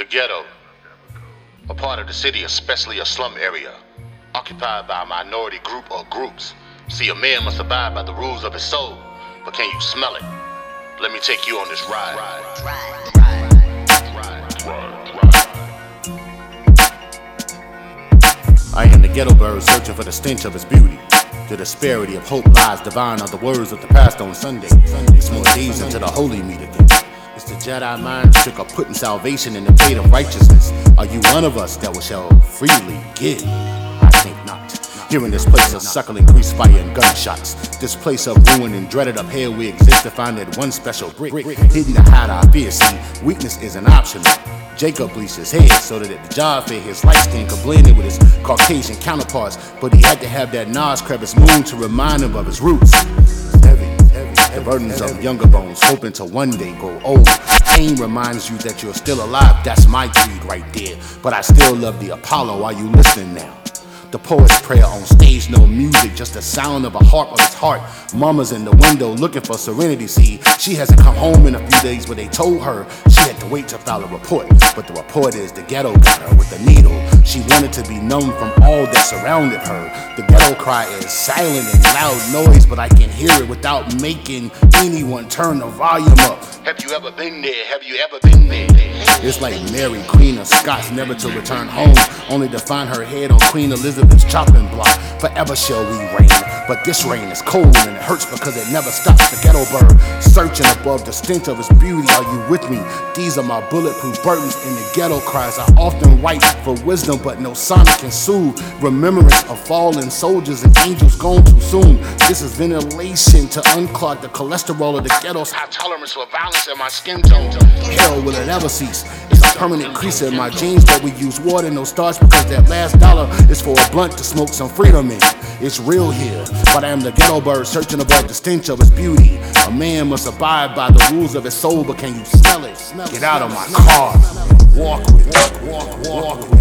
The ghetto. A part of the city, especially a slum area, occupied by a minority group or groups. See, a man must abide by the rules of his soul, but can you smell it? Let me take you on this ride. ride, ride, I am the ghetto bird searching for the stench of its beauty. The disparity of hope lies divine are the words of the past on Sunday. More days until the holy the Jedi mind trick of putting salvation in the plate of righteousness. Are you one of us that we shall freely give? I think not. Here in this place of suckling, grease fire, and gunshots. This place of ruin and dreaded up here, we exist to find that one special brick hidden to hide our fear. See, weakness is an option. Jacob bleached his hair so that at the job fair his light skin could blend in with his Caucasian counterparts, but he had to have that Nas crevice moon to remind him of his roots. Heavy, the burdens of younger bones, hoping to one day grow old. Pain reminds you that you're still alive, that's my creed right there. But I still love the Apollo, are you listening now? The poet's prayer on stage, no music, just the sound of a harp of his heart. Mama's in the window looking for serenity. See, she hasn't come home in a few days, but they told her she had to wait to file a report. But the report is the ghetto got her with a needle. She wanted to be numb from all that surrounded her. The ghetto cry is silent and loud noise, but I can hear it without making anyone turn the volume up. Have you ever been there? Have you ever been there? It's like Mary, Queen of Scots, never to return home, only to find her head on Queen Elizabeth's chopping block. Forever shall we reign, but this rain is cold and it hurts because it never stops. The ghetto bird searching above the stench of its beauty. Are you with me? These are my bulletproof burdens in the ghetto cries. I often write for wisdom, but no sonic can soothe. Remembrance of fallen soldiers and angels gone too soon. This is ventilation to unclog the cholesterol of the ghetto's high tolerance for violence in my skin tone. Hell will it ever cease? Permanent crease in my jeans, but we use water, no starch, because that last dollar is for a blunt to smoke some freedom in. It's real here, but I am the ghetto bird searching above the stench of its beauty. A man must abide by the rules of his soul, but can you smell it? Get out of my car. Walk with it. Walk, walk with it.